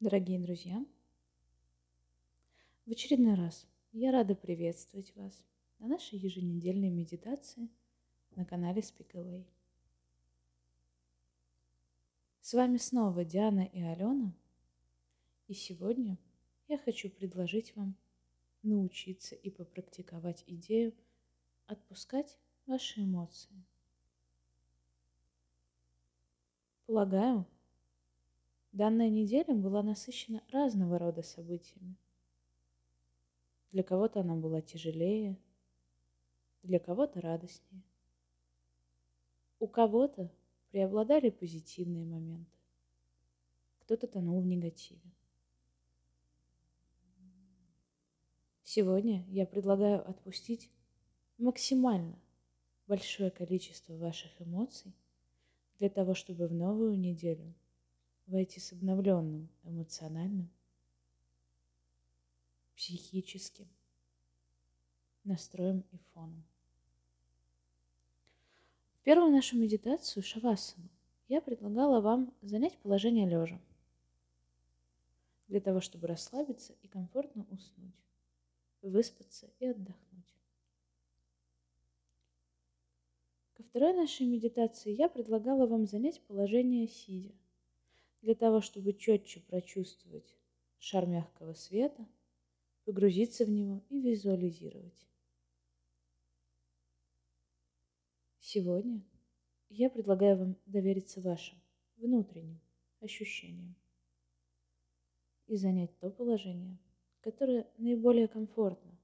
Дорогие друзья, в очередной раз я рада приветствовать вас на нашей еженедельной медитации на канале Speak Away. С вами снова Диана и Алена, и сегодня я хочу предложить вам научиться и попрактиковать идею отпускать ваши эмоции. Полагаю, Данная неделя была насыщена разного рода событиями. Для кого-то она была тяжелее, для кого-то радостнее. У кого-то преобладали позитивные моменты, кто-то тонул в негативе. Сегодня я предлагаю отпустить максимально большое количество ваших эмоций для того, чтобы в новую неделю – войти с обновленным эмоциональным, психическим настроем и фоном. В первую нашу медитацию Шавасану я предлагала вам занять положение лежа для того, чтобы расслабиться и комфортно уснуть, выспаться и отдохнуть. Ко второй нашей медитации я предлагала вам занять положение сидя – для того, чтобы четче прочувствовать шар мягкого света, погрузиться в него и визуализировать. Сегодня я предлагаю вам довериться вашим внутренним ощущениям и занять то положение, которое наиболее комфортно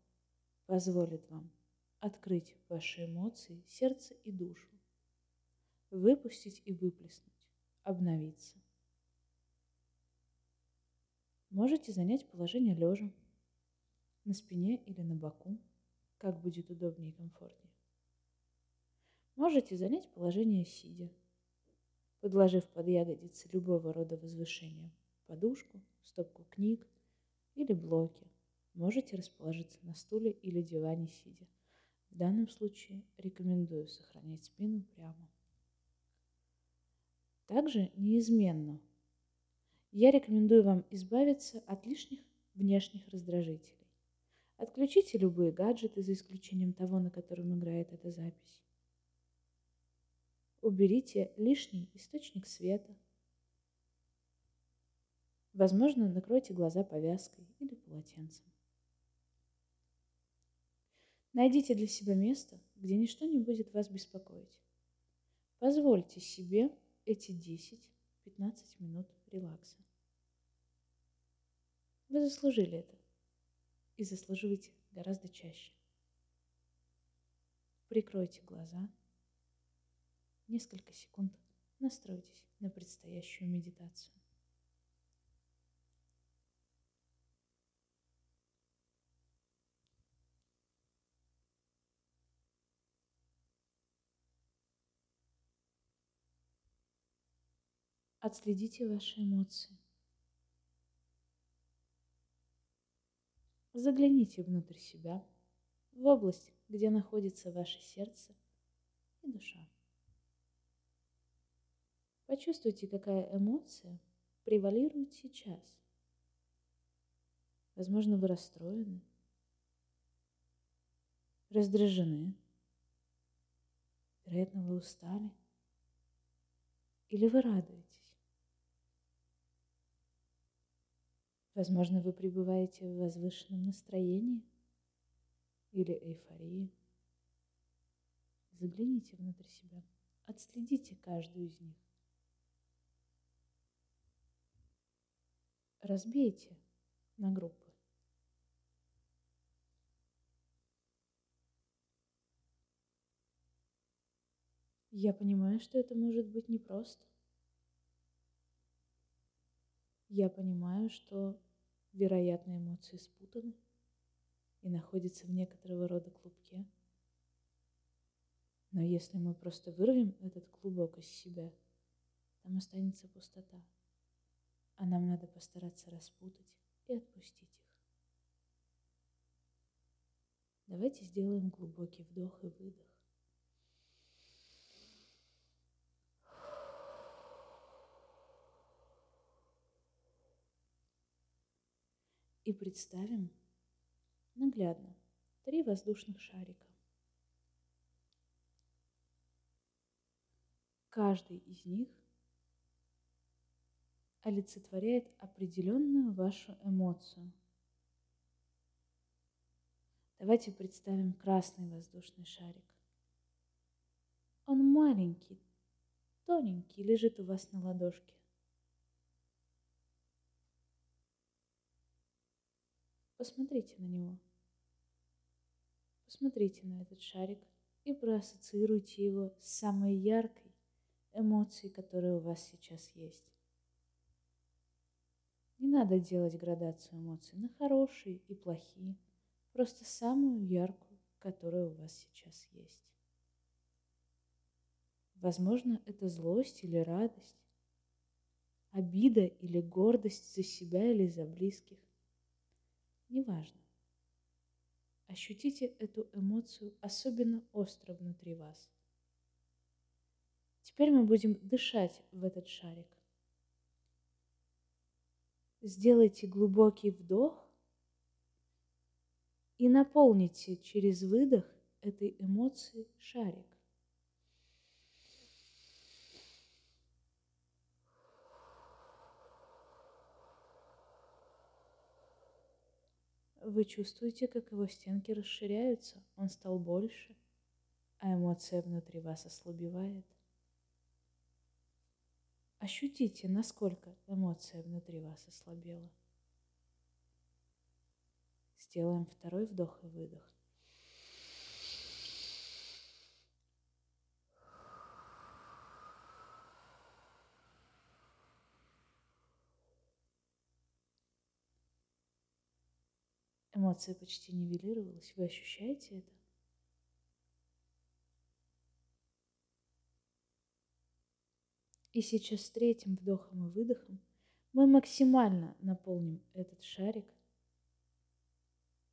позволит вам открыть ваши эмоции, сердце и душу, выпустить и выплеснуть, обновиться. Можете занять положение лежа, на спине или на боку, как будет удобнее и комфортнее. Можете занять положение сидя, подложив под ягодицы любого рода возвышения подушку, стопку книг или блоки. Можете расположиться на стуле или диване сидя. В данном случае рекомендую сохранять спину прямо. Также неизменно я рекомендую вам избавиться от лишних внешних раздражителей. Отключите любые гаджеты, за исключением того, на котором играет эта запись. Уберите лишний источник света. Возможно, накройте глаза повязкой или полотенцем. Найдите для себя место, где ничто не будет вас беспокоить. Позвольте себе эти 10-15 минут релакса. Вы заслужили это. И заслуживаете гораздо чаще. Прикройте глаза. Несколько секунд настройтесь на предстоящую медитацию. Отследите ваши эмоции. Загляните внутрь себя, в область, где находится ваше сердце и душа. Почувствуйте, какая эмоция превалирует сейчас. Возможно, вы расстроены, раздражены, вероятно, вы устали или вы радуетесь. Возможно, вы пребываете в возвышенном настроении или эйфории. Загляните внутрь себя, отследите каждую из них. Разбейте на группы. Я понимаю, что это может быть непросто. Я понимаю, что вероятно, эмоции спутаны и находятся в некоторого рода клубке. Но если мы просто вырвем этот клубок из себя, там останется пустота. А нам надо постараться распутать и отпустить их. Давайте сделаем глубокий вдох и выдох. И представим наглядно три воздушных шарика. Каждый из них олицетворяет определенную вашу эмоцию. Давайте представим красный воздушный шарик. Он маленький, тоненький, лежит у вас на ладошке. Посмотрите на него. Посмотрите на этот шарик и проассоциируйте его с самой яркой эмоцией, которая у вас сейчас есть. Не надо делать градацию эмоций на хорошие и плохие, просто самую яркую, которая у вас сейчас есть. Возможно, это злость или радость, обида или гордость за себя или за близких. Неважно. Ощутите эту эмоцию особенно остро внутри вас. Теперь мы будем дышать в этот шарик. Сделайте глубокий вдох и наполните через выдох этой эмоции шарик. Вы чувствуете, как его стенки расширяются, он стал больше, а эмоция внутри вас ослабевает. Ощутите, насколько эмоция внутри вас ослабела. Сделаем второй вдох и выдох. Эмоция почти нивелировалась. Вы ощущаете это? И сейчас с третьим вдохом и выдохом мы максимально наполним этот шарик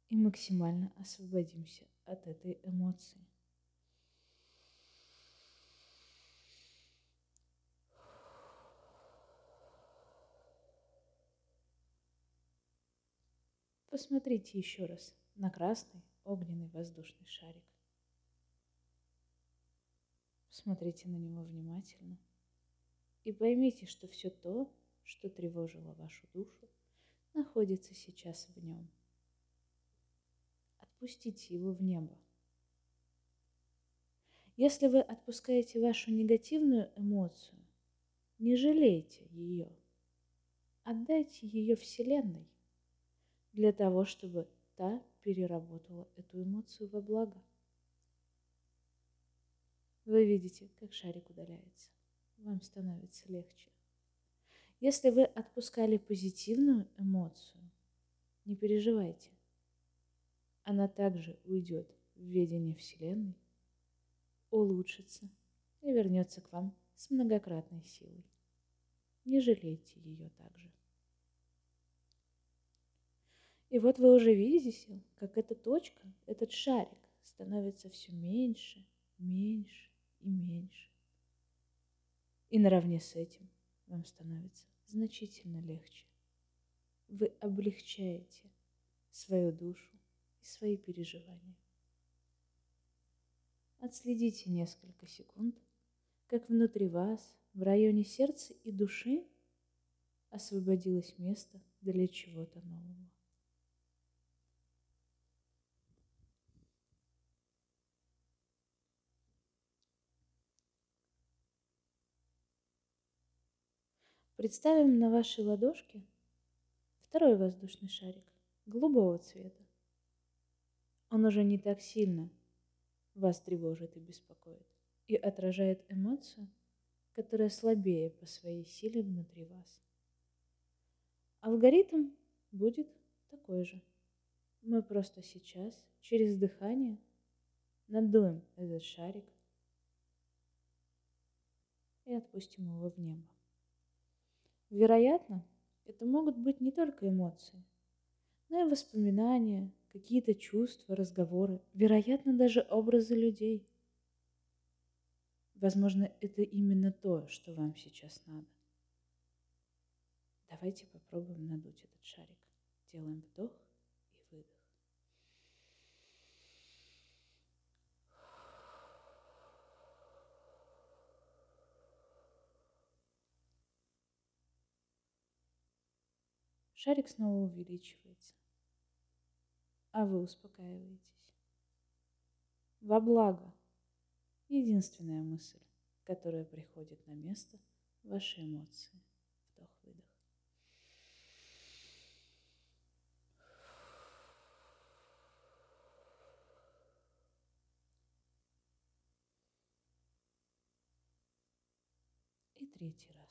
и максимально освободимся от этой эмоции. Посмотрите еще раз на красный огненный воздушный шарик. Смотрите на него внимательно и поймите, что все то, что тревожило вашу душу, находится сейчас в нем. Отпустите его в небо. Если вы отпускаете вашу негативную эмоцию, не жалейте ее. Отдайте ее Вселенной для того, чтобы та переработала эту эмоцию во благо. Вы видите, как шарик удаляется. Вам становится легче. Если вы отпускали позитивную эмоцию, не переживайте. Она также уйдет в ведение Вселенной, улучшится и вернется к вам с многократной силой. Не жалейте ее также. И вот вы уже видите, как эта точка, этот шарик становится все меньше, меньше и меньше. И наравне с этим вам становится значительно легче. Вы облегчаете свою душу и свои переживания. Отследите несколько секунд, как внутри вас, в районе сердца и души, освободилось место для чего-то нового. Представим на вашей ладошке второй воздушный шарик голубого цвета. Он уже не так сильно вас тревожит и беспокоит и отражает эмоцию, которая слабее по своей силе внутри вас. Алгоритм будет такой же. Мы просто сейчас через дыхание надуем этот шарик и отпустим его в небо. Вероятно, это могут быть не только эмоции, но и воспоминания, какие-то чувства, разговоры, вероятно, даже образы людей. Возможно, это именно то, что вам сейчас надо. Давайте попробуем надуть этот шарик. Делаем вдох и выдох. Шарик снова увеличивается, а вы успокаиваетесь. Во благо. Единственная мысль, которая приходит на место вашей эмоции. Вдох-выдох. И третий раз.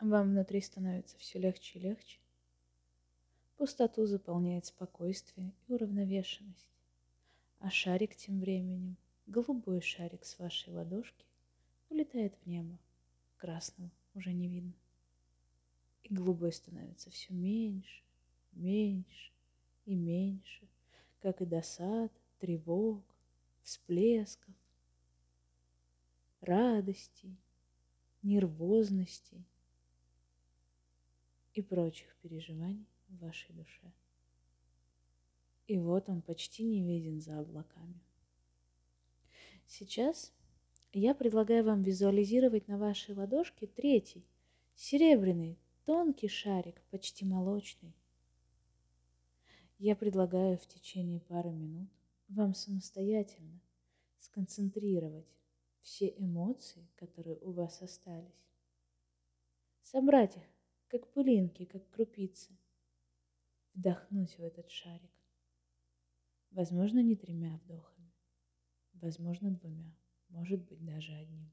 Вам внутри становится все легче и легче. Пустоту заполняет спокойствие и уравновешенность. А шарик тем временем, голубой шарик с вашей ладошки, улетает в небо. Красного уже не видно. И голубой становится все меньше, меньше и меньше, как и досад, тревог, всплесков, радостей, нервозностей и прочих переживаний в вашей душе. И вот он почти не виден за облаками. Сейчас я предлагаю вам визуализировать на вашей ладошке третий, серебряный, тонкий шарик, почти молочный. Я предлагаю в течение пары минут вам самостоятельно сконцентрировать все эмоции, которые у вас остались, собрать их как пылинки, как крупицы, вдохнуть в этот шарик. Возможно, не тремя вдохами, возможно, двумя, может быть, даже одним.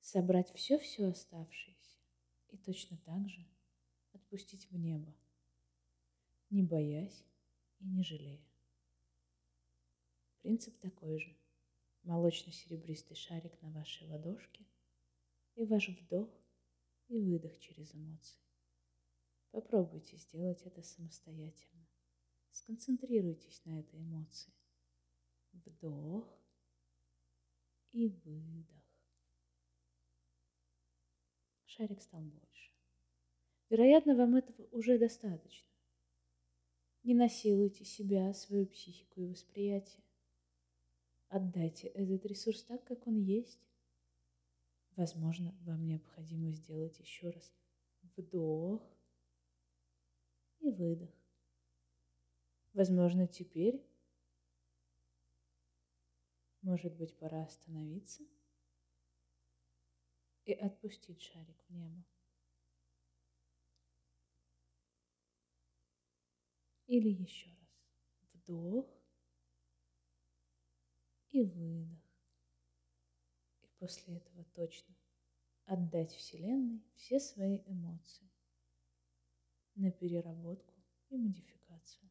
Собрать все-все оставшееся и точно так же отпустить в небо, не боясь и не жалея. Принцип такой же. Молочно-серебристый шарик на вашей ладошке – и ваш вдох и выдох через эмоции. Попробуйте сделать это самостоятельно. Сконцентрируйтесь на этой эмоции. Вдох и выдох. Шарик стал больше. Вероятно, вам этого уже достаточно. Не насилуйте себя, свою психику и восприятие. Отдайте этот ресурс так, как он есть. Возможно, вам необходимо сделать еще раз вдох и выдох. Возможно, теперь, может быть, пора остановиться и отпустить шарик в небо. Или еще раз. Вдох и выдох после этого точно отдать Вселенной все свои эмоции на переработку и модификацию.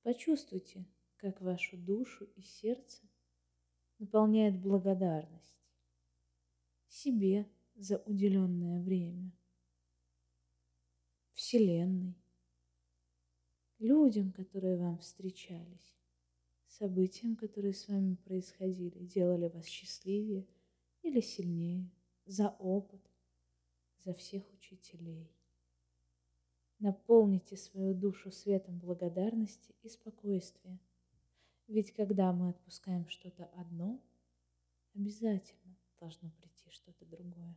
Почувствуйте, как вашу душу и сердце наполняет благодарность себе за уделенное время, Вселенной, людям, которые вам встречались, событиям, которые с вами происходили, делали вас счастливее или сильнее, за опыт, за всех учителей. Наполните свою душу светом благодарности и спокойствия. Ведь когда мы отпускаем что-то одно, обязательно должно прийти что-то другое.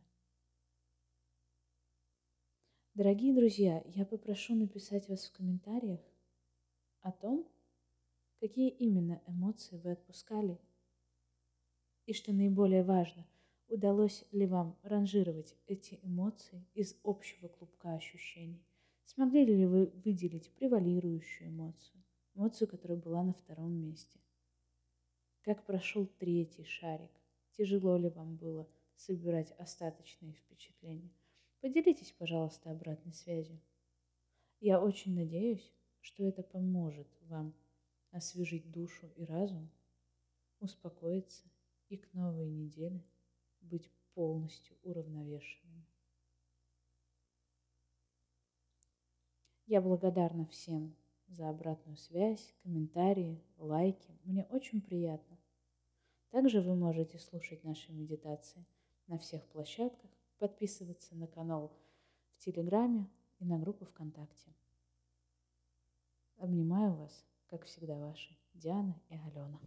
Дорогие друзья, я попрошу написать вас в комментариях о том, какие именно эмоции вы отпускали. И что наиболее важно, удалось ли вам ранжировать эти эмоции из общего клубка ощущений? Смогли ли вы выделить превалирующую эмоцию, эмоцию, которая была на втором месте? Как прошел третий шарик? Тяжело ли вам было собирать остаточные впечатления? Поделитесь, пожалуйста, обратной связью. Я очень надеюсь, что это поможет вам освежить душу и разум, успокоиться и к новой неделе быть полностью уравновешенными. Я благодарна всем за обратную связь, комментарии, лайки. Мне очень приятно. Также вы можете слушать наши медитации на всех площадках, подписываться на канал в Телеграме и на группу ВКонтакте. Обнимаю вас, как всегда, ваши Диана и Алена.